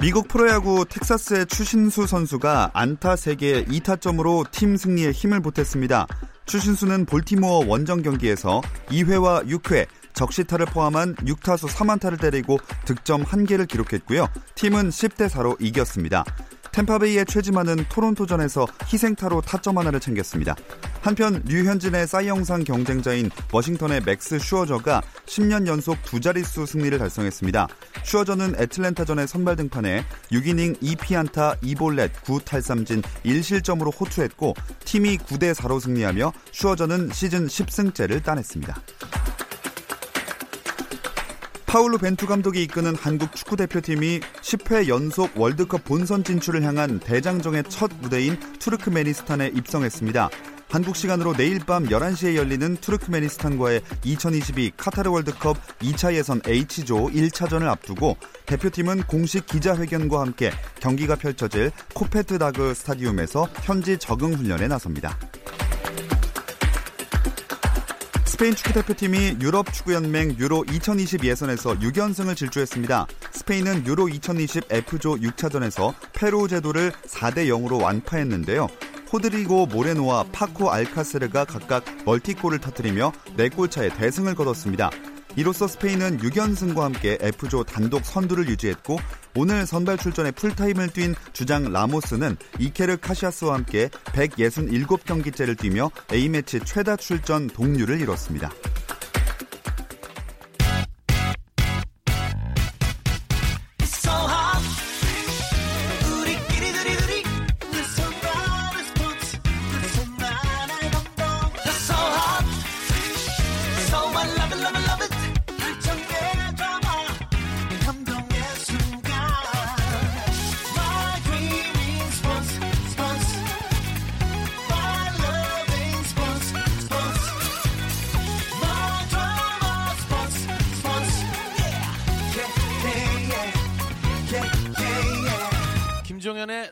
미국 프로야구 텍사스의 추신수 선수가 안타 3개 2타점으로 팀 승리에 힘을 보탰습니다. 추신수는 볼티모어 원정 경기에서 2회와 6회 적시타를 포함한 6타수 3안타를 때리고 득점 1개를 기록했고요. 팀은 10대 4로 이겼습니다. 탬파베이의 최지만은 토론토전에서 희생타로 타점 하나를 챙겼습니다. 한편 류현진의 사이영상 경쟁자인 워싱턴의 맥스 슈어저가 10년 연속 두 자릿수 승리를 달성했습니다. 슈어저는 애틀랜타전에 선발 등판해 6이닝 2피안타 2볼넷 9탈삼진 1실점으로 호투했고 팀이 9대 4로 승리하며 슈어저는 시즌 10승째를 따냈습니다. 파울루 벤투 감독이 이끄는 한국 축구 대표팀이 10회 연속 월드컵 본선 진출을 향한 대장정의 첫 무대인 투르크메니스탄에 입성했습니다. 한국 시간으로 내일 밤 11시에 열리는 투르크메니스탄과의 2022 카타르 월드컵 2차 예선 H조 1차전을 앞두고 대표팀은 공식 기자회견과 함께 경기가 펼쳐질 코페트 다그 스타디움에서 현지 적응 훈련에 나섭니다. 스페인 축구 대표팀이 유럽 축구연맹 유로 2020 예선에서 6연승을 질주했습니다. 스페인은 유로 2020 F조 6차전에서 페로 제도를 4대 0으로 완파했는데요. 호드리고 모레노와 파코 알카세르가 각각 멀티골을 터뜨리며 4골 차의 대승을 거뒀습니다. 이로써 스페인은 6연승과 함께 F조 단독 선두를 유지했고 오늘 선발 출전에 풀타임을 뛴 주장 라모스는 이케르 카시아스와 함께 167경기째를 뛰며 A매치 최다 출전 동률을 이뤘습니다.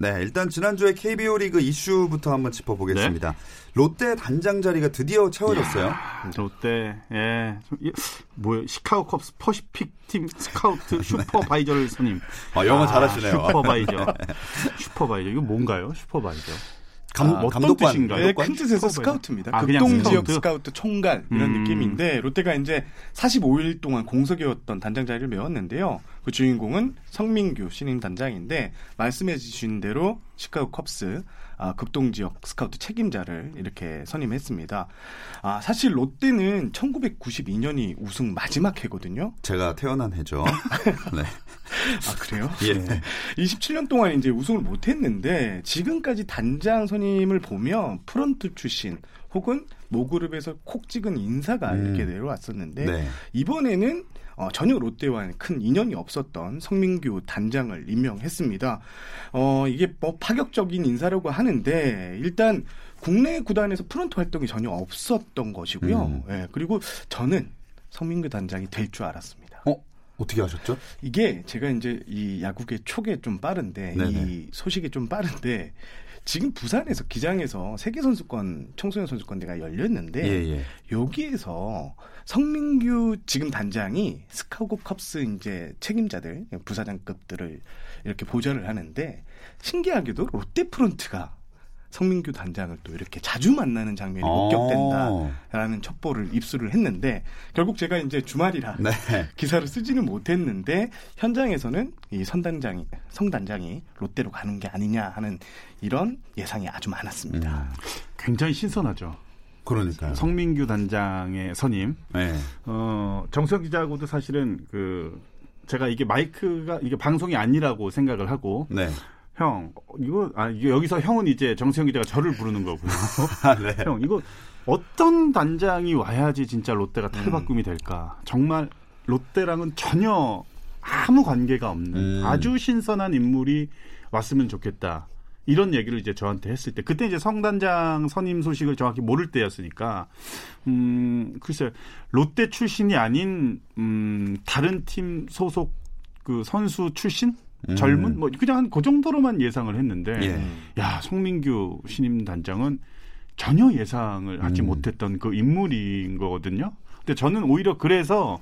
네, 일단 지난주에 KBO 리그 이슈부터 한번 짚어보겠습니다. 롯데 단장 자리가 드디어 채워졌어요. 롯데, 예. 뭐요? 시카고 컵스 Pacific Rim scout supervisor를 선임. 아, 영어 잘하시네요. supervisor. Supervisor. 이거 뭔가요? Supervisor. 감, 아, 어떤 감독관, 뜻인가요? 네? 큰 뜻에서 스카우트입니다. 아, 극동 지역 스카우트? 스카우트 총괄 이런 음. 느낌인데 롯데가 이제 45일 동안 공석이었던 단장 자리를 메웠는데요. 그 주인공은 성민규 신임 단장인데 말씀해 주신 대로 시카고 컵스 아, 극동 지역 스카우트 책임자를 이렇게 선임했습니다. 아, 사실 롯데는 1992년이 우승 마지막 해거든요. 제가 태어난 해죠. 네. 아, 그래요? 예. 27년 동안 이제 우승을 못 했는데 지금까지 단장 선임을 보면 프런트 출신 혹은 모그룹에서 콕 찍은 인사가 음. 이렇게 내려왔었는데 네. 이번에는 어, 전혀 롯데와는 큰 인연이 없었던 성민규 단장을 임명했습니다. 어, 이게 뭐 파격적인 인사라고 하는데 일단 국내 구단에서 프런트 활동이 전혀 없었던 것이고요. 음. 예, 그리고 저는 성민규 단장이 될 줄 알았습니다. 어? 어떻게 하셨죠? 이게 제가 이제 이 야구계 촉에 좀 빠른데 네네. 이 소식이 좀 빠른데 지금 부산에서 기장에서 세계 선수권 청소년 선수권 대가 열렸는데 예, 예. 여기에서 성민규 지금 단장이 스카우고 컵스 이제 책임자들 부사장급들을 이렇게 보좌를 하는데 신기하게도 롯데 프런트가 성민규 단장을 또 이렇게 자주 만나는 장면이 목격된다라는 첩보를 입수를 했는데 결국 제가 이제 주말이라 네. 기사를 쓰지는 못했는데 현장에서는 이 선단장이 성단장이 롯데로 가는 게 아니냐 하는 이런 예상이 아주 많았습니다. 음. 굉장히 신선하죠. 그러니까요. 성민규 단장의 선임. 네. 어, 정석 기자하고도 사실은 그 제가 이게 마이크가 이게 방송이 아니라고 생각을 하고 네. 형 이거 아 여기서 형은 이제 정세영 기자가 저를 부르는 거고요. 아, 네. 형 이거 어떤 단장이 와야지 진짜 롯데가 탈바꿈이 될까? 정말 롯데랑은 전혀 아무 관계가 없는 음. 아주 신선한 인물이 왔으면 좋겠다. 이런 얘기를 이제 저한테 했을 때 그때 이제 성단장 선임 소식을 정확히 모를 때였으니까 음 글쎄 롯데 출신이 아닌 음 다른 팀 소속 그 선수 출신 음. 젊은 뭐 그냥 한 그 정도로만 예상을 했는데 예. 야 송민규 신임 단장은 전혀 예상을 하지 음. 못했던 그 인물인 거거든요. 근데 저는 오히려 그래서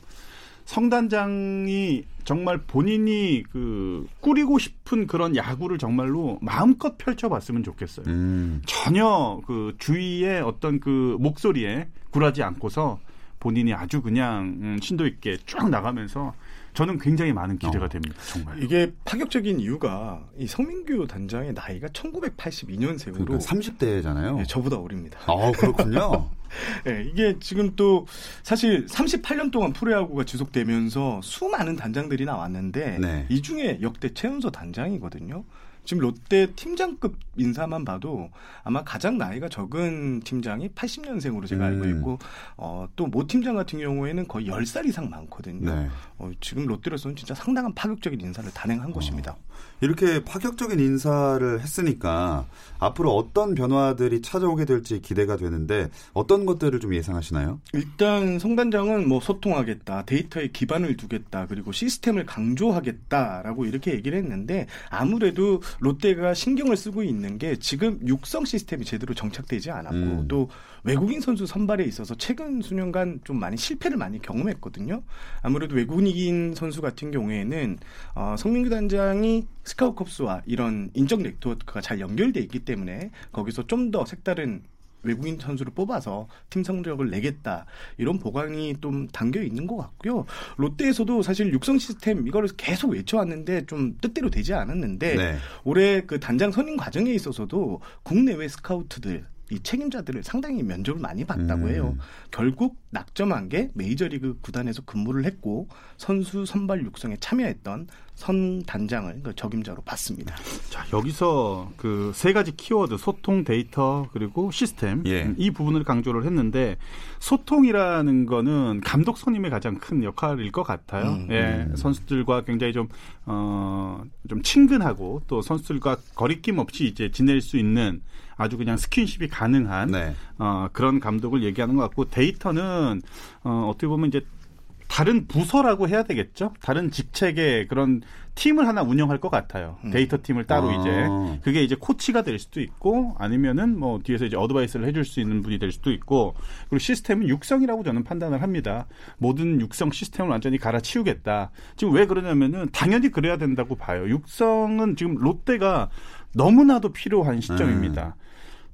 성단장이 정말 본인이 그 꾸리고 싶은 그런 야구를 정말로 마음껏 펼쳐봤으면 좋겠어요. 음. 전혀 그 주위의 어떤 그 목소리에 굴하지 않고서 본인이 아주 그냥 음, 심도 있게 쭉 나가면서 저는 굉장히 많은 기대가 어. 됩니다. 정말. 이게 파격적인 이유가 이 성민규 단장의 나이가 1982년생으로 그러니까 30대잖아요. 예, 저보다 어립니다. 아, 그렇군요. 예, 이게 지금 또 사실 38년 동안 프로야구가 지속되면서 수많은 단장들이 나왔는데 네. 이 중에 역대 최연소 단장이거든요. 지금 롯데 팀장급 인사만 봐도 아마 가장 나이가 적은 팀장이 80년생으로 제가 알고 음. 있고 어, 또 모 팀장 같은 경우에는 거의 10살 이상 많거든요. 네. 어, 지금 롯데로서는 진짜 상당한 파격적인 인사를 단행한 것입니다. 이렇게 파격적인 인사를 했으니까 앞으로 어떤 변화들이 찾아오게 될지 기대가 되는데 어떤 것들을 좀 예상하시나요? 일단 성단장은 뭐 소통하겠다, 데이터에 기반을 두겠다, 그리고 시스템을 강조하겠다라고 이렇게 얘기를 했는데 아무래도 롯데가 신경을 쓰고 있는 게 지금 육성 시스템이 제대로 정착되지 않았고 음. 또 외국인 선수 선발에 있어서 최근 수년간 좀 많이 실패를 많이 경험했거든요. 아무래도 외국인 선수 같은 경우에는 어, 성민규 단장이 스카우컵스와 이런 인적 네트워크가 잘 연결돼 있기 때문에 거기서 좀 더 색다른 외국인 선수를 뽑아서 팀 성적을 내겠다 이런 보강이 좀 담겨 있는 것 같고요. 롯데에서도 사실 육성 시스템 이거를 계속 외쳐왔는데 좀 뜻대로 되지 않았는데 네. 올해 그 단장 선임 과정에 있어서도 국내외 스카우트들 이 책임자들을 상당히 면접을 많이 봤다고 음. 해요. 결국 낙점한 게 메이저리그 구단에서 근무를 했고 선수 선발 육성에 참여했던 선 단장을 그 적임자로 봤습니다. 자, 여기서 그 세 가지 키워드 소통, 데이터 그리고 시스템 예. 음, 이 부분을 강조를 했는데 소통이라는 거는 감독 선임의 가장 큰 역할일 것 같아요. 음, 예, 음. 선수들과 굉장히 좀 어, 좀 친근하고 또 선수들과 거리낌 없이 이제 지낼 수 있는 아주 그냥 스킨십이 가능한 네. 어, 그런 감독을 얘기하는 것 같고 데이터는 어, 어떻게 보면 이제 다른 부서라고 해야 되겠죠. 다른 직책의 그런 팀을 하나 운영할 것 같아요. 음. 데이터 팀을 따로 아. 이제 그게 이제 코치가 될 수도 있고 아니면은 뭐 뒤에서 이제 어드바이스를 해줄 수 있는 분이 될 수도 있고 그리고 시스템은 육성이라고 저는 판단을 합니다. 모든 육성 시스템을 완전히 갈아치우겠다. 지금 왜 그러냐면은 당연히 그래야 된다고 봐요. 육성은 지금 롯데가 너무나도 필요한 시점입니다.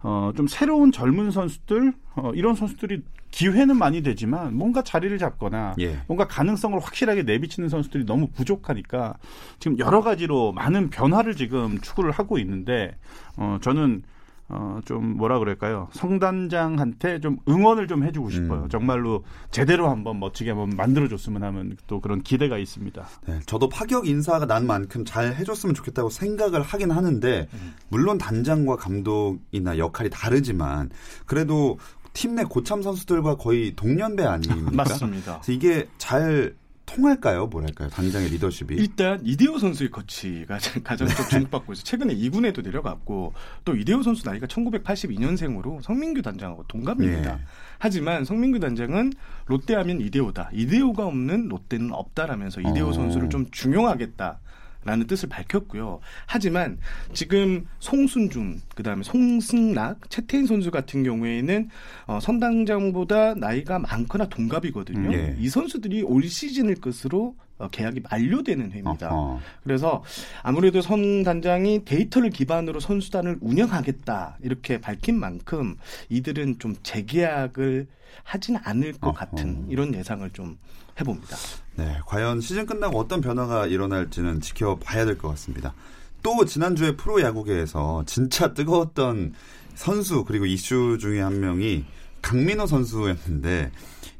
어, 좀 새로운 젊은 선수들, 어, 이런 선수들이 기회는 많이 되지만 뭔가 자리를 잡거나 예. 뭔가 가능성을 확실하게 내비치는 선수들이 너무 부족하니까 지금 여러 가지로 많은 변화를 지금 추구를 하고 있는데 어, 저는 어, 좀 뭐라 그럴까요? 성단장한테 좀 응원을 좀 해주고 싶어요. 음. 정말로 제대로 한번 멋지게 한번 만들어줬으면 하면 또 그런 기대가 있습니다. 네, 저도 파격 인사가 난 만큼 잘 해줬으면 좋겠다고 생각을 하긴 하는데 물론 단장과 감독이나 역할이 다르지만 그래도 팀 내 고참 선수들과 거의 동년배 아닙니까? 맞습니다. 이게 잘 통할까요? 뭐랄까요? 단장의 리더십이. 일단 이대호 선수의 거치가 가장 좀 주목받고 있어요. 최근에 2군에도 내려갔고 또 이대호 선수 나이가 1982년생으로 성민규 단장하고 동갑입니다. 예. 하지만 성민규 단장은 롯데하면 이대호다. 이대호가 없는 롯데는 없다라면서 이대호 어. 선수를 좀 중용하겠다. 라는 뜻을 밝혔고요. 하지만 지금 송순준, 그 다음에 송승락, 최태인 선수 같은 경우에는 어, 선당장보다 나이가 많거나 동갑이거든요. 예. 이 선수들이 올 시즌을 끝으로 어, 계약이 만료되는 해입니다. 어허. 그래서 아무래도 선 단장이 데이터를 기반으로 선수단을 운영하겠다 이렇게 밝힌 만큼 이들은 좀 재계약을 하진 않을 것 어허. 같은 이런 예상을 좀 해봅니다. 네, 과연 시즌 끝나고 어떤 변화가 일어날지는 지켜봐야 될 것 같습니다. 또 지난주에 프로야구계에서 진짜 뜨거웠던 선수 그리고 이슈 중에 한 명이 강민호 선수였는데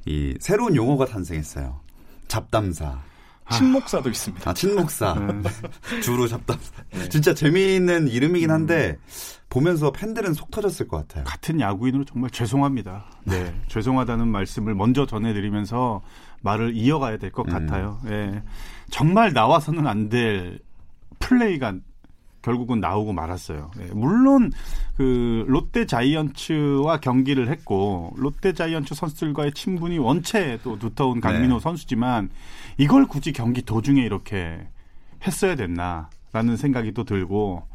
이 새로운 용어가 탄생했어요. 잡담사. 친목사도 있습니다. 아, 친목사. 음. 주로 잡담사. 진짜 재미있는 이름이긴 한데 보면서 팬들은 속 터졌을 것 같아요. 같은 야구인으로 정말 죄송합니다. 네. 죄송하다는 말씀을 먼저 전해드리면서 말을 이어가야 될것 음. 같아요. 예. 정말 나와서는 안 될 플레이가 결국은 나오고 말았어요. 예. 물론 그 롯데 자이언츠와 경기를 했고 롯데 자이언츠 선수들과의 친분이 원체 또 두터운 강민호 네. 선수지만 이걸 굳이 경기 도중에 이렇게 했어야 됐나라는 생각이 또 들고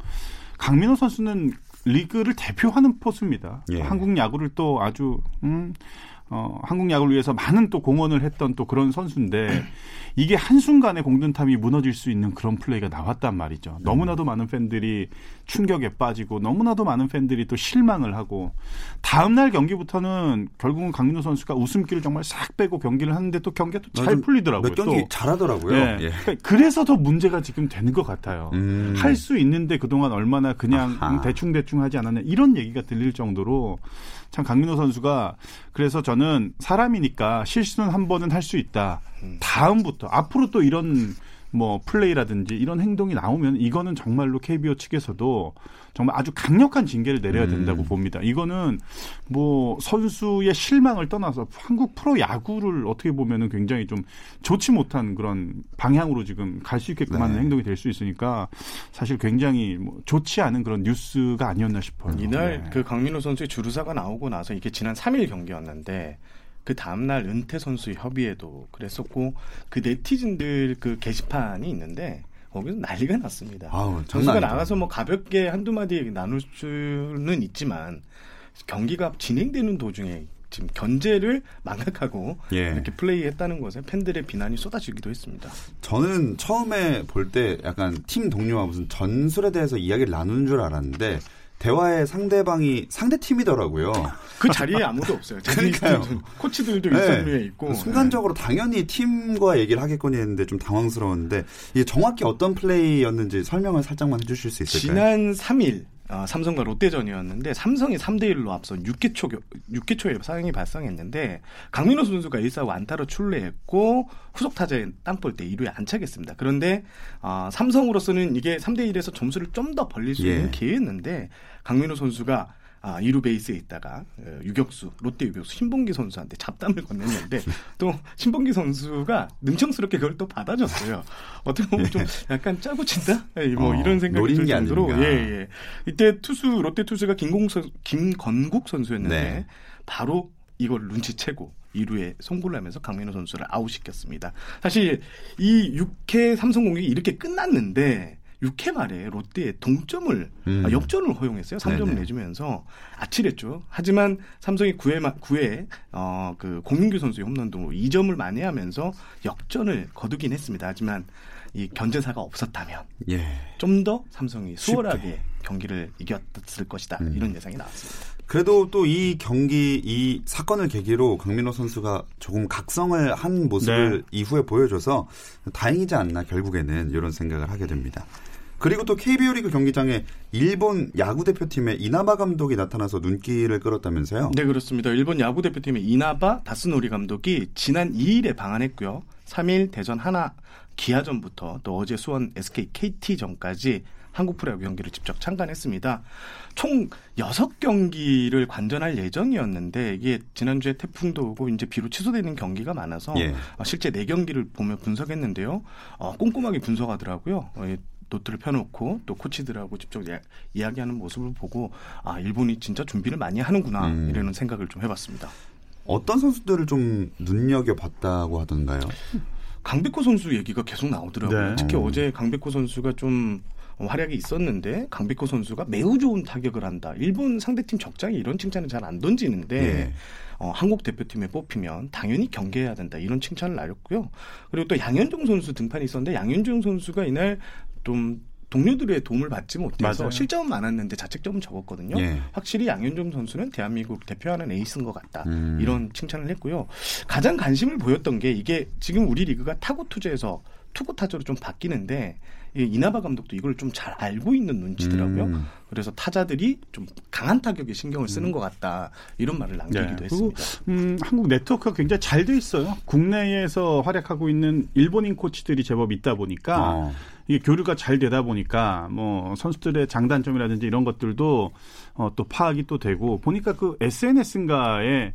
강민호 선수는 리그를 대표하는 포수입니다. 예. 한국 야구를 또 아주 음, 어, 한국 야구를 위해서 많은 또 공헌을 했던 또 그런 선수인데 이게 한순간에 공든탑이 무너질 수 있는 그런 플레이가 나왔단 말이죠. 너무나도 많은 팬들이 충격에 빠지고 너무나도 많은 팬들이 또 실망을 하고 다음날 경기부터는 결국은 강민호 선수가 웃음기를 정말 싹 빼고 경기를 하는데 또 경기가 또잘몇 풀리더라고요. 경기 또. 잘하더라고요. 네. 예. 그러니까 그래서 더 문제가 지금 되는 것 같아요. 음. 할수 있는데 그동안 얼마나 그냥 아하. 대충 대충 하지 않았냐 이런 얘기가 들릴 정도로 참 강민호 선수가 그래서 저는 사람이니까 실수는 한 번은 할 수 있다. 다음부터 앞으로 또 이런 뭐 플레이라든지 이런 행동이 나오면 이거는 정말로 KBO 측에서도 정말 아주 강력한 징계를 내려야 음. 된다고 봅니다. 이거는 뭐 선수의 실망을 떠나서 한국 프로 야구를 어떻게 보면은 굉장히 좀 좋지 못한 그런 방향으로 지금 갈 수 있게끔 하는 네. 행동이 될 수 있으니까 사실 굉장히 뭐 좋지 않은 그런 뉴스가 아니었나 싶어요. 이날 네. 그 강민호 선수의 주루사가 나오고 나서 이게 지난 3일 경기였는데 그 다음날 은퇴 선수 협의회도 그랬었고 그 네티즌들 그 게시판이 있는데 거기서 난리가 났습니다. 아우, 선수가. 나가서 뭐 가볍게 한두 마디 나눌 수는 있지만 경기가 진행되는 도중에 지금 견제를 망각하고 예. 이렇게 플레이했다는 것에 팬들의 비난이 쏟아지기도 했습니다. 저는 처음에 볼 때 약간 팀 동료와 무슨 전술에 대해서 이야기를 나누는 줄 알았는데 대화의 상대방이 상대 팀이더라고요. 그 자리에 아무도 없어요. 그러니까요. 코치들도 네. 일선위에 있고 순간적으로 당연히 팀과 얘기를 하겠거니 했는데 좀 당황스러웠는데 이게 정확히 어떤 플레이였는지 설명을 살짝만 해주실 수 있을까요? 지난 3일 어, 삼성과 롯데전이었는데 삼성이 3대 1로 앞선 6개 초 6개 초에 상황이 발생했는데 강민호 선수가 1사 완타로 출루했고 후속 타자의 땅볼 때 2루에 안착했습니다. 그런데 어, 삼성으로서는 이게 3대 1에서 점수를 좀 더 벌릴 수 예. 있는 기회였는데 강민호 선수가 아, 2루 베이스에 있다가 어, 유격수 롯데 유격수 신봉기 선수한테 잡담을 건넸는데 또 신봉기 선수가 능청스럽게 그걸 또 받아줬어요. 어떻게 보면 좀 약간 짜고 친다? 예, 뭐 어, 이런 생각이 들게 정도로 아닌가. 예, 예. 이때 투수 롯데 투수가 김공선 김건국 선수였는데 네. 바로 이걸 눈치채고 2루에 송구를 하면서 강민호 선수를 아웃시켰습니다. 사실 이 6회 삼성 공격이 이렇게 끝났는데 6회 말에 롯데에 동점을 음. 아, 역전을 허용했어요. 3점을 네네. 내주면서 아찔했죠. 하지만 삼성이 9회 9회 어, 그 공민규 선수의 홈런 등으로 2점을 만회하면서 역전을 거두긴 했습니다. 하지만 이 견제사가 없었다면 예. 좀 더 삼성이 수월하게 경기를 이겼을 것이다. 음. 이런 예상이 나왔습니다. 그래도 또 이 경기 이 사건을 계기로 강민호 선수가 조금 각성을 한 모습을 이후에 보여줘서 다행이지 않나 결국에는 이런 생각을 하게 됩니다. 그리고 또 KBO 리그 경기장에 일본 야구 대표팀의 이나바 감독이 나타나서 눈길을 끌었다면서요? 네, 그렇습니다. 일본 야구 대표팀의 이나바 다스노리 감독이 지난 2일에 방한했고요. 3일 대전 하나 기아전부터 또 어제 수원 SK KT전까지 한국 프로야구 경기를 직접 참관했습니다. 총 6경기를 관전할 예정이었는데 이게 지난주에 태풍도 오고 이제 비로 취소되는 경기가 많아서 예. 어, 실제 4경기를 보며 분석했는데요. 어, 꼼꼼하게 분석하더라고요. 어, 이 노트를 펴놓고 또 코치들하고 직접 야- 이야기하는 모습을 보고 아 일본이 진짜 준비를 많이 하는구나 음. 이라는 생각을 좀 해봤습니다. 어떤 선수들을 좀 눈여겨 봤다고 하던가요? 강백호 선수 얘기가 계속 나오더라고요. 네. 특히 어. 어제 강백호 선수가 좀 활약이 있었는데 강백호 선수가 매우 좋은 타격을 한다. 일본 상대팀 적장이 이런 칭찬을 잘 안 던지는데 네. 어, 한국 대표팀에 뽑히면 당연히 경계해야 된다. 이런 칭찬을 날렸고요. 그리고 또 양현종 선수 등판이 있었는데 양현종 선수가 이날 좀 동료들의 도움을 받지 못해서 맞아요. 실점은 많았는데 자책점은 적었거든요. 예. 확실히 양현종 선수는 대한민국 대표하는 에이스인 것 같다. 음. 이런 칭찬을 했고요. 가장 관심을 보였던 게 이게 지금 우리 리그가 타고투저에서 투고타저로 좀 바뀌는데 이 이나바 감독도 이걸 좀 잘 알고 있는 눈치더라고요. 음. 그래서 타자들이 좀 강한 타격에 신경을 쓰는 것 같다. 이런 말을 남기기도 네. 했습니다. 음, 한국 네트워크가 굉장히 잘 돼 있어요. 국내에서 활약하고 있는 일본인 코치들이 제법 있다 보니까 어. 이게 교류가 잘 되다 보니까 뭐 선수들의 장단점이라든지 이런 것들도 어, 또 파악이 또 되고 보니까 그 SNS인가에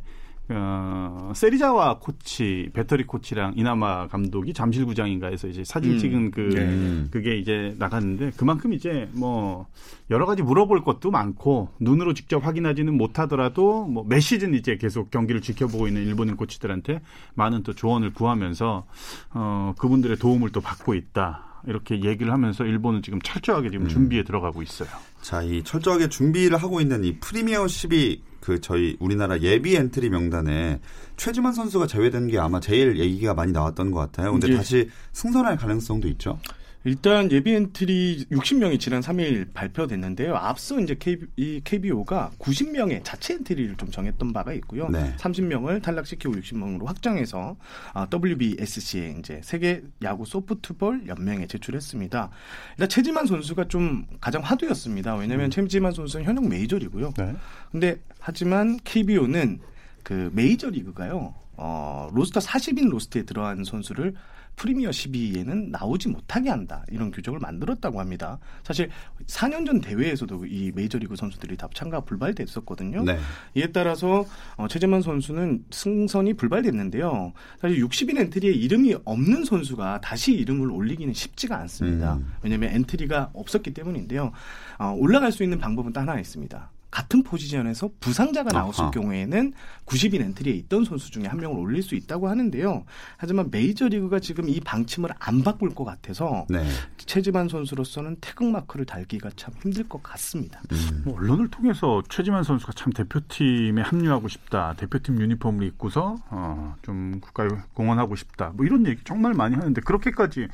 어, 세리자와 코치, 배터리 코치랑 이나마 감독이 잠실구장인가에서 이제 사진 음. 찍은 그 네. 그게 이제 나갔는데 그만큼 이제 뭐 여러 가지 물어볼 것도 많고 눈으로 직접 확인하지는 못하더라도 뭐몇 시즌 이제 계속 경기를 지켜보고 있는 일본인 코치들한테 많은 또 조언을 구하면서 어 그분들의 도움을 또 받고 있다. 이렇게 얘기를 하면서 일본은 지금 철저하게 지금 준비에 들어가고 있어요. 자, 이 철저하게 준비를 하고 있는 이 프리미어 십이 그 저희 우리나라 예비 엔트리 명단에 최지만 선수가 제외된 게 아마 제일 얘기가 많이 나왔던 것 같아요. 근데 예. 다시 승선할 가능성도 있죠. 일단 예비 엔트리 60명이 지난 3일 발표됐는데요. 앞서 이제 KB, 이 KBO가 90명의 자체 엔트리를 좀 정했던 바가 있고요. 네. 30명을 탈락시키고 60명으로 확정해서 아, WBSC에 이제 세계 야구 소프트볼 연맹에 제출했습니다. 일단 최지만 선수가 좀 가장 화두였습니다. 왜냐하면 최지만 선수는 현역 메이저리거고요. 네. 근데 하지만 KBO는 그 메이저 리그가요. 어, 로스터 40인 로스터에 들어간 선수를 프리미어 12에는 나오지 못하게 한다. 이런 규정을 만들었다고 합니다. 사실 4년 전 대회에서도 이 메이저리그 선수들이 다 참가가 불발됐었거든요. 네. 이에 따라서 어, 최지만 선수는 승선이 불발됐는데요. 사실 60인 엔트리에 이름이 없는 선수가 다시 이름을 올리기는 쉽지가 않습니다. 음. 왜냐하면 엔트리가 없었기 때문인데요. 어, 올라갈 수 있는 방법은 딱 하나 있습니다. 같은 포지션에서 부상자가 나왔을 아하. 경우에는 90인 엔트리에 있던 선수 중에 한 명을 올릴 수 있다고 하는데요. 하지만 메이저리그가 지금 이 방침을 안 바꿀 것 같아서 네. 최지만 선수로서는 태극 마크를 달기가 참 힘들 것 같습니다. 음. 뭐 언론을 통해서 최지만 선수가 참 대표팀에 합류하고 싶다. 대표팀 유니폼을 입고서 어, 좀 국가에 공헌하고 싶다. 뭐 이런 얘기 정말 많이 하는데 그렇게까지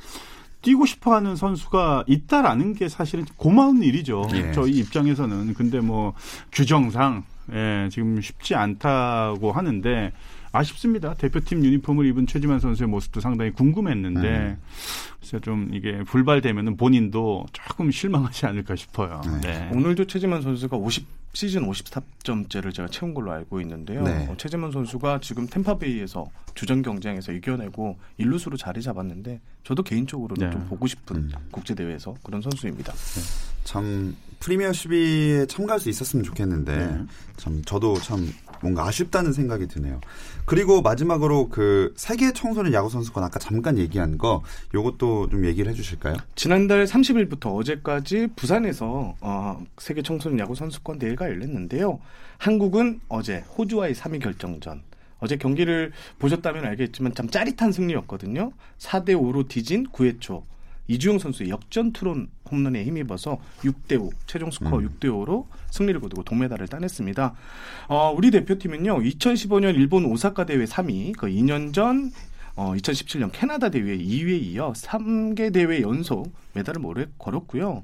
뛰고 싶어 하는 선수가 있다라는 게 사실은 고마운 일이죠. 예. 저희 입장에서는 근데 뭐 규정상 예, 지금 쉽지 않다고 하는데 아쉽습니다. 대표팀 유니폼을 입은 최지만 선수의 모습도 상당히 궁금했는데 음. 그래서 좀 이게 불발되면은 본인도 조금 실망하지 않을까 싶어요. 네. 네. 오늘도 최지만 선수가 50 시즌 54점째를 제가 채운 걸로 알고 있는데요. 네. 어, 최지만 선수가 지금 템파베이에서 주전 경쟁에서 이겨내고 일루수로 자리 잡았는데 저도 개인적으로는 네. 좀 보고 싶은 음. 국제 대회에서 그런 선수입니다. 참 프리미어 12에 참가할 수 있었으면 좋겠는데 네. 참 저도 참 뭔가 아쉽다는 생각이 드네요. 그리고 마지막으로 그 세계 청소년 야구 선수권 아까 잠깐 얘기한 거 요것도 좀 얘기를 해 주실까요? 지난달 30일부터 어제까지 부산에서 어, 세계 청소년 야구 선수권 대회가 열렸는데요. 한국은 어제 호주와의 3위 결정전. 어제 경기를 보셨다면 알겠지만 참 짜릿한 승리였거든요. 4대 5로 뒤진 9회 초 이주영 선수의 역전 투런 홈런에 힘입어서 6대 5 최종 스코어 음. 6대 5로 승리를 거두고 동메달을 따냈습니다. 어, 우리 대표팀은요 2015년 일본 오사카 대회 3위, 그 2년 전 어, 2017년 캐나다 대회 2위에 이어 3개 대회 연속 메달을 모래 걸었고요.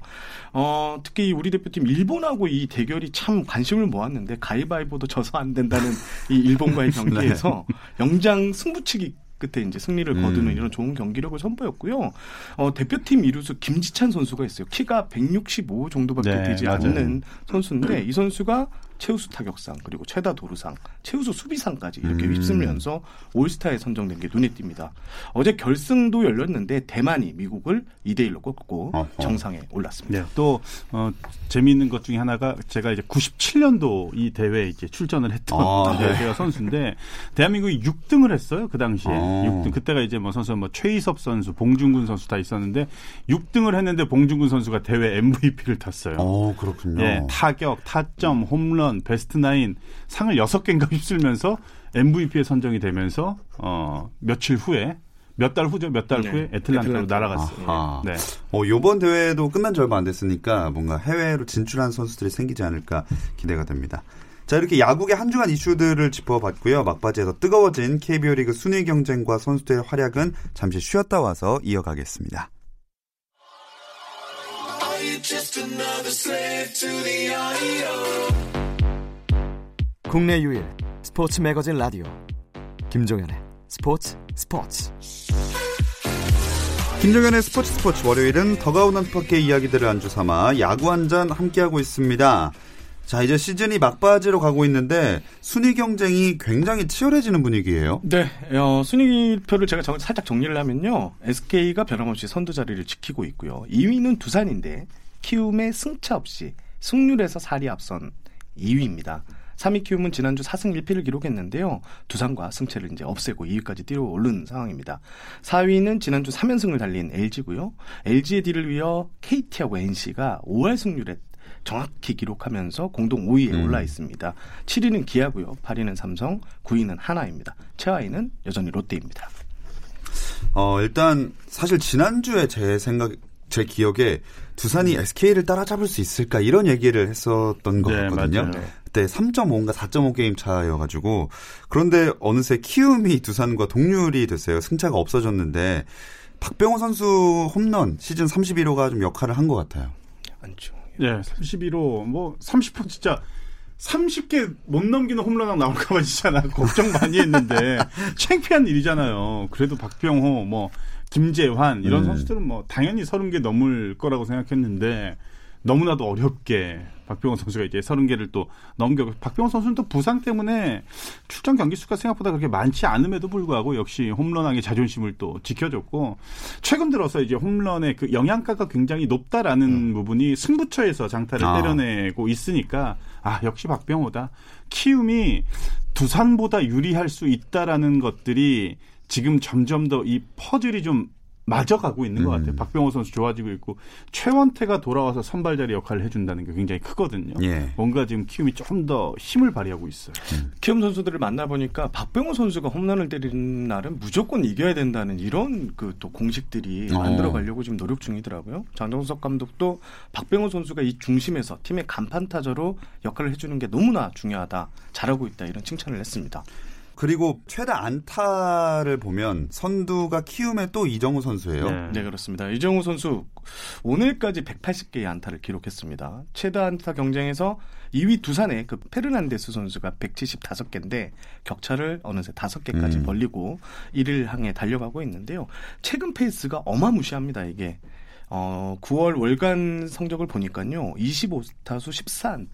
어, 특히 우리 대표팀 일본하고 이 대결이 참 관심을 모았는데 가위바위보도 져서 안 된다는 이 일본과의 경기에서 영장 승부치기 끝에 이제 승리를 거두는 음. 이런 좋은 경기력을 선보였고요. 어, 대표팀 이루수 김지찬 선수가 있어요. 키가 165 정도밖에 네, 되지 맞아요. 않는 선수인데 이 선수가 최우수 타격상 그리고 최다 도루상, 최우수 수비상까지 이렇게 음. 휩쓸면서 올스타에 선정된 게 눈에 띕니다. 어제 결승도 열렸는데 대만이 미국을 2대 1로 꺾고 어허. 정상에 올랐습니다. 네, 또 어, 재미있는 것 중에 하나가 제가 이제 97년도 이 대회에 이제 출전을 했던 아, 네. 제가 선수인데 대한민국이 6등을 했어요 그 당시에 어. 6등 그때가 이제 뭐 선수 뭐 최희섭 선수, 봉준군 선수 다 있었는데 6등을 했는데 봉준군 선수가 대회 MVP를 탔어요. 어 그렇군요. 예, 타격, 타점, 홈런, 베스트 나인 상을 6개인가 휩쓸면서 MVP에 선정이 되면서 어, 며칠 후에 몇 달 후죠. 몇달 네. 후에 애틀란타로 애틀란타. 날아갔어요. 아하. 네. 어, 요번 대회도 끝난 지 얼마 안 됐으니까 뭔가 해외로 진출한 선수들이 생기지 않을까 기대가 됩니다. 자, 이렇게 야구의 한 주간 이슈들을 짚어봤고요. 막바지에서 뜨거워진 KBO 리그 순위 경쟁과 선수들의 활약은 잠시 쉬었다 와서 이어가겠습니다. 국내 유일 스포츠 매거진 라디오 김종현의 스포츠 스포츠 김종현의 스포츠 스포츠 월요일은 더가운 안팎의 이야기들을 안주 삼아 야구 한 잔 함께하고 있습니다. 자, 이제 시즌이 막바지로 가고 있는데 순위 경쟁이 굉장히 치열해지는 분위기예요. 네, 어, 순위표를 제가 정- 살짝 정리를 하면요. SK가 변함없이 선두 자리를 지키고 있고요. 2위는 두산인데 키움의 승차 없이 승률에서 4리 앞선 2위입니다. 3위 키움은 지난주 4승 1패를 기록했는데요. 두산과 승차를 이제 없애고 2위까지 뛰어오른 상황입니다. 4위는 지난주 3연승을 달린 LG고요. LG의 뒤를 이어 KT하고 NC가 5할 승률에 정확히 기록하면서 공동 5위에 음. 올라 있습니다. 7위는 기아고요. 8위는 삼성, 9위는 하나입니다. 최하위는 여전히 롯데입니다. 어, 일단 사실 지난주에 제 생각 제 기억에 두산이 SK를 따라잡을 수 있을까 이런 얘기를 했었던 것 네, 같거든요. 맞아요. 그때 3.5인가 4.5 게임 차여가지고 그런데 어느새 키움이 두산과 동률이 됐어요. 승차가 없어졌는데 박병호 선수 홈런 시즌 31호가 좀 역할을 한 것 같아요. 안죠. 네, 31호 뭐 30호 진짜 30개 못 넘기는 홈런왕 나올까봐 진짜 나 걱정 많이 했는데 창피한 일이잖아요. 그래도 박병호 뭐 김재환 이런 음. 선수들은 뭐 당연히 30개 넘을 거라고 생각했는데 너무나도 어렵게 박병호 선수가 이제 30개를 또 넘겨 박병호 선수는 또 부상 때문에 출전 경기 수가 생각보다 그렇게 많지 않음에도 불구하고 역시 홈런왕의 자존심을 또 지켜줬고 최근 들어서 이제 홈런의 그 영양가가 굉장히 높다라는 부분이 승부처에서 장타를 아. 때려내고 있으니까 아 역시 박병호다 키움이 두산보다 유리할 수 있다라는 것들이 지금 점점 더 이 퍼즐이 좀 맞아 가고 있는 것 음. 같아요. 박병호 선수 좋아지고 있고 최원태가 돌아와서 선발 자리 역할을 해준다는 게 굉장히 크거든요. 예. 뭔가 지금 키움이 조금 더 힘을 발휘하고 있어요. 키움 선수들을 만나보니까 박병호 선수가 홈런을 때리는 날은 무조건 이겨야 된다는 이런 그 또 공식들이 어. 만들어 가려고 지금 노력 중이더라고요. 장정석 감독도 박병호 선수가 이 중심에서 팀의 간판 타자로 역할을 해주는 게 너무나 중요하다. 잘하고 있다. 이런 칭찬을 했습니다. 그리고 최다 안타를 보면 선두가 키움의 또 이정후 선수예요. 네, 그렇습니다. 이정후 선수 오늘까지 180개의 안타를 기록했습니다. 최다 안타 경쟁에서 2위 두산의 그 페르난데스 선수가 175개인데 격차를 어느새 5개까지 음. 벌리고 1위를 향해 달려가고 있는데요. 최근 페이스가 어마무시합니다, 이게. 어, 9월 월간 성적을 보니까요. 25타수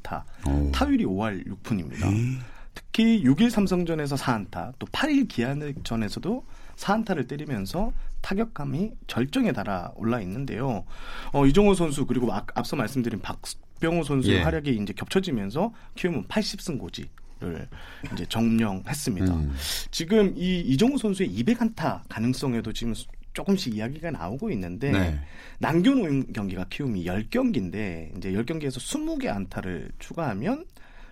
14안타, 오. 타율이 5할 6푼입니다. 특히 6일 삼성전에서 4안타, 또 8일 기아전에서도 4안타를 때리면서 타격감이 절정에 달아 올라 있는데요. 어, 이정호 선수 그리고 앞, 앞서 말씀드린 박병호 선수의 예. 활약이 이제 겹쳐지면서 키움은 80승 고지 를 이제 점령했습니다. 음. 지금 이 이정호 선수의 200안타 가능성에도 지금 조금씩 이야기가 나오고 있는데 네. 남겨놓은 경기가 키움이 10경기인데 이제 10경기에서 20개 안타를 추가하면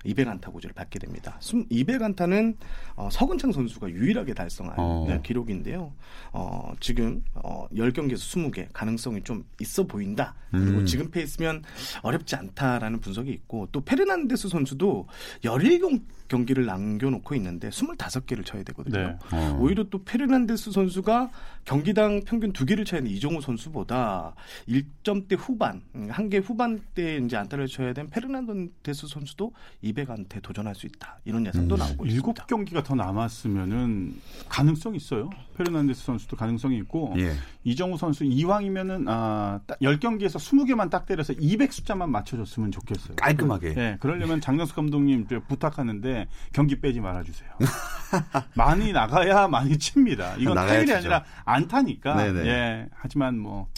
200안타 고지를 받게 됩니다. 200안타는 어, 서근창 선수가 유일하게 달성한 어. 네, 기록인데요. 어, 지금 어, 10경기에서 20개 가능성이 좀 있어 보인다. 그리고 음. 지금 페이스면 어렵지 않다라는 분석이 있고 또 페르난데스 선수도 17경 기를 남겨놓고 있는데 25개를 쳐야 되거든요. 네. 어. 오히려 또 페르난데스 선수가 경기당 평균 두 개를 쳐야 되는 이정우 선수보다 1점대 후반, 음, 한개 후반대 이제 안타를 쳐야 된 페르난데스 선수도 200안테 도전할 수 있다. 이런 예상도 음. 나오고 일곱 있습니다. 경기가 더 남았으면은 가능성이 있어요. 페르난데스 선수도 가능성이 있고 예. 이정우 선수 이왕이면은 아, 딱 10경기에서 20개만 딱 때려서 200 숫자만 맞춰줬으면 좋겠어요. 깔끔하게. 네, 그러려면 장정수 감독님 저 부탁하는데 경기 빼지 말아주세요. 많이 나가야 많이 칩니다. 이건 타율이 치죠. 아니라 안 타니까. 네네. 예, 하지만 뭐.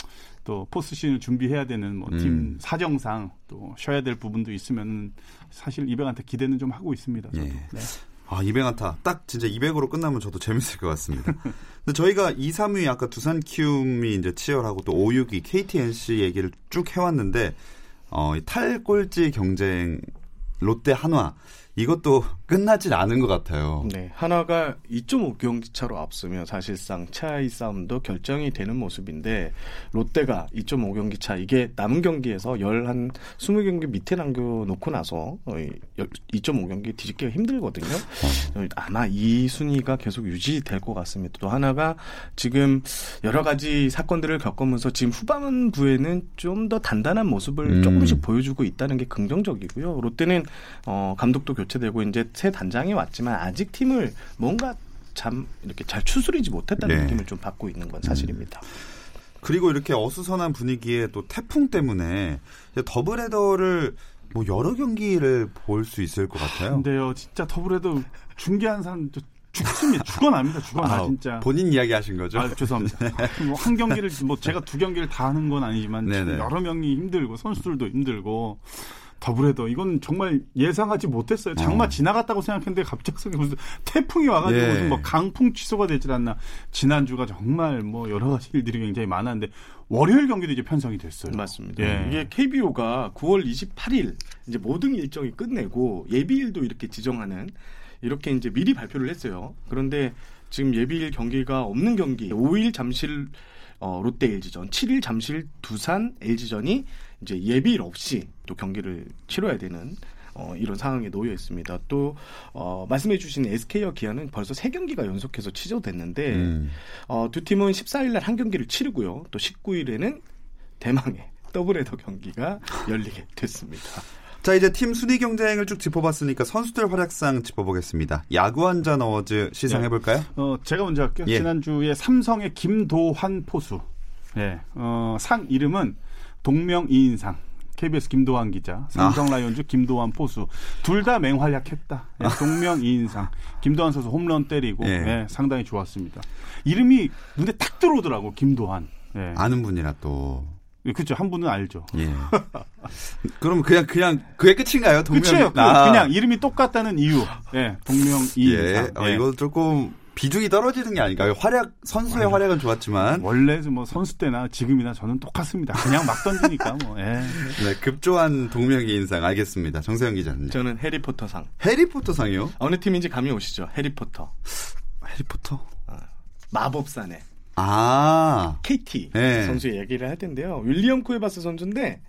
또 포스트시즌을 준비해야 되는 뭐팀 음. 사정상 또 쉬어야 될 부분도 있으면 사실 이백한테 기대는 좀 하고 있습니다. 저도. 예. 네. 아, 200안타. 딱 진짜 200으로 끝나면 저도 재밌을 것 같습니다. 근데 저희가 2, 3위 아까 두산 키움이 이제 치열하고 또 5, 6위 KTNC 얘기를 쭉 해왔는데, 어, 이 탈꼴찌 경쟁 롯데 한화 이것도 끝나질 않은 것 같아요. 네, 하나가 2.5경기 차로 앞서면 사실상 차이 싸움도 결정이 되는 모습인데 롯데가 2.5경기 차 이게 남은 경기에서 열한 20경기 밑에 남겨놓고 나서 2.5경기 뒤집기가 힘들거든요. 어. 아마 이 순위가 계속 유지될 것 같습니다. 또 하나가 지금 여러 가지 사건들을 겪으면서 지금 후반부에는 좀 더 단단한 모습을 음. 조금씩 보여주고 있다는 게 긍정적이고요. 롯데는 어, 감독도 교체 되고 이제 새 단장이 왔지만 아직 팀을 뭔가 참 이렇게 잘 추스리지 못했다는 네. 느낌을 좀 받고 있는 건 사실입니다. 음. 그리고 이렇게 어수선한 분위기에 또 태풍 때문에 더블헤더를 뭐 여러 경기를 볼 수 있을 것 같아요. 근데요, 진짜 더블헤더 중계한 사람 죽습니다. 죽어납니다. 죽어나 아, 진짜. 본인 이야기 하신 거죠? 아, 죄송합니다. 뭐한 경기를 뭐 제가 두 경기를 다 하는 건 아니지만 여러 명이 힘들고 선수들도 힘들고 더블헤더 이건 정말 예상하지 못했어요. 장마 어. 지나갔다고 생각했는데 갑자기 무슨 태풍이 와가지고 예. 무슨 뭐 강풍 취소가 되질 않나. 지난 주가 정말 뭐 여러 가지 일들이 굉장히 많았는데 월요일 경기도 이제 편성이 됐어요. 맞습니다. 예. 이게 KBO가 9월 28일 이제 모든 일정이 끝내고 예비일도 이렇게 지정하는 이렇게 이제 미리 발표를 했어요. 그런데 지금 예비일 경기가 없는 경기 5일 잠실 어, 롯데 LG전, 7일 잠실 두산 LG전이 이제 예비일 없이 또 경기를 치러야 되는 어, 이런 상황에 놓여 있습니다. 또 어, 말씀해주신 SK와 기아는 벌써 세 경기가 연속해서 취소됐는데 음. 어, 두 팀은 14일 날 한 경기를 치르고요. 또 19일에는 대망의 더블헤더 경기가 열리게 됐습니다. 자 이제 팀 순위 경쟁을 쭉 짚어봤으니까 선수들 활약상 짚어보겠습니다. 야구 한잔 어워즈 시상해볼까요? 네. 어, 제가 먼저 할게요. 예. 지난주에 삼성의 김도환 포수. 네. 어, 상 이름은 동명이인상. KBS 김도환 기자, 삼성 아. 라이온즈 김도환 포수 둘 다 맹활약했다. 네, 동명이인상. 김도환 선수 홈런 때리고 예. 네, 상당히 좋았습니다. 이름이 눈에 딱 들어오더라고 김도환. 네. 아는 분이라 또. 그렇죠. 한 분은 알죠. 예. 그럼 그냥 그냥 그게 끝인가요? 동명. 끝이에요. 아. 그냥 이름이 똑같다는 이유. 예. 동명이인상. 예. 어, 이거 조금 비중이 떨어지는 게 아닐까요? 활약 선수의 아니, 활약은 좋았지만 원래 뭐 선수 때나 지금이나 저는 똑같습니다. 그냥 막 던지니까 뭐. 예. 네, 급조한 동명이 인상 알겠습니다. 정세영 기자님. 저는 해리포터상. 해리포터상이요? 어느 팀인지 감이 오시죠? 해리포터. 해리포터. 어, 마법사네. 아. KT 네. 선수의 얘기를 할 텐데요. 윌리엄 쿠에바스 선수인데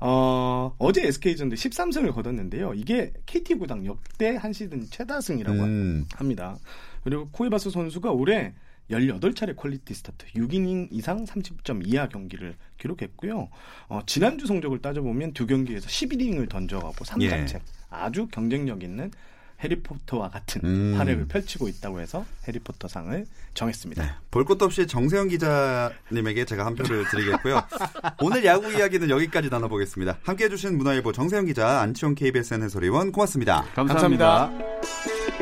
어, 어제 SK전에 13승을 거뒀는데요. 이게 KT 구단 역대 한 시즌 최다승이라고 음. 합니다. 그리고 쿠에바스 선수가 올해 18차례 퀄리티 스타트, 6이닝 이상 3실점 이하 경기를 기록했고요. 어, 지난주 성적을 따져보면 두 경기에서 11이닝을 던져가고 3자책 예. 아주 경쟁력 있는 해리포터와 같은 음. 활약을 펼치고 있다고 해서 해리포터 상을 정했습니다. 네. 볼 것도 없이 정세영 기자님에게 제가 한 표를 드리겠고요. 오늘 야구 이야기는 여기까지 나눠보겠습니다. 함께해 주신 문화일보 정세영 기자, 안치홍 KBSN 해설위원 고맙습니다. 감사합니다. 감사합니다.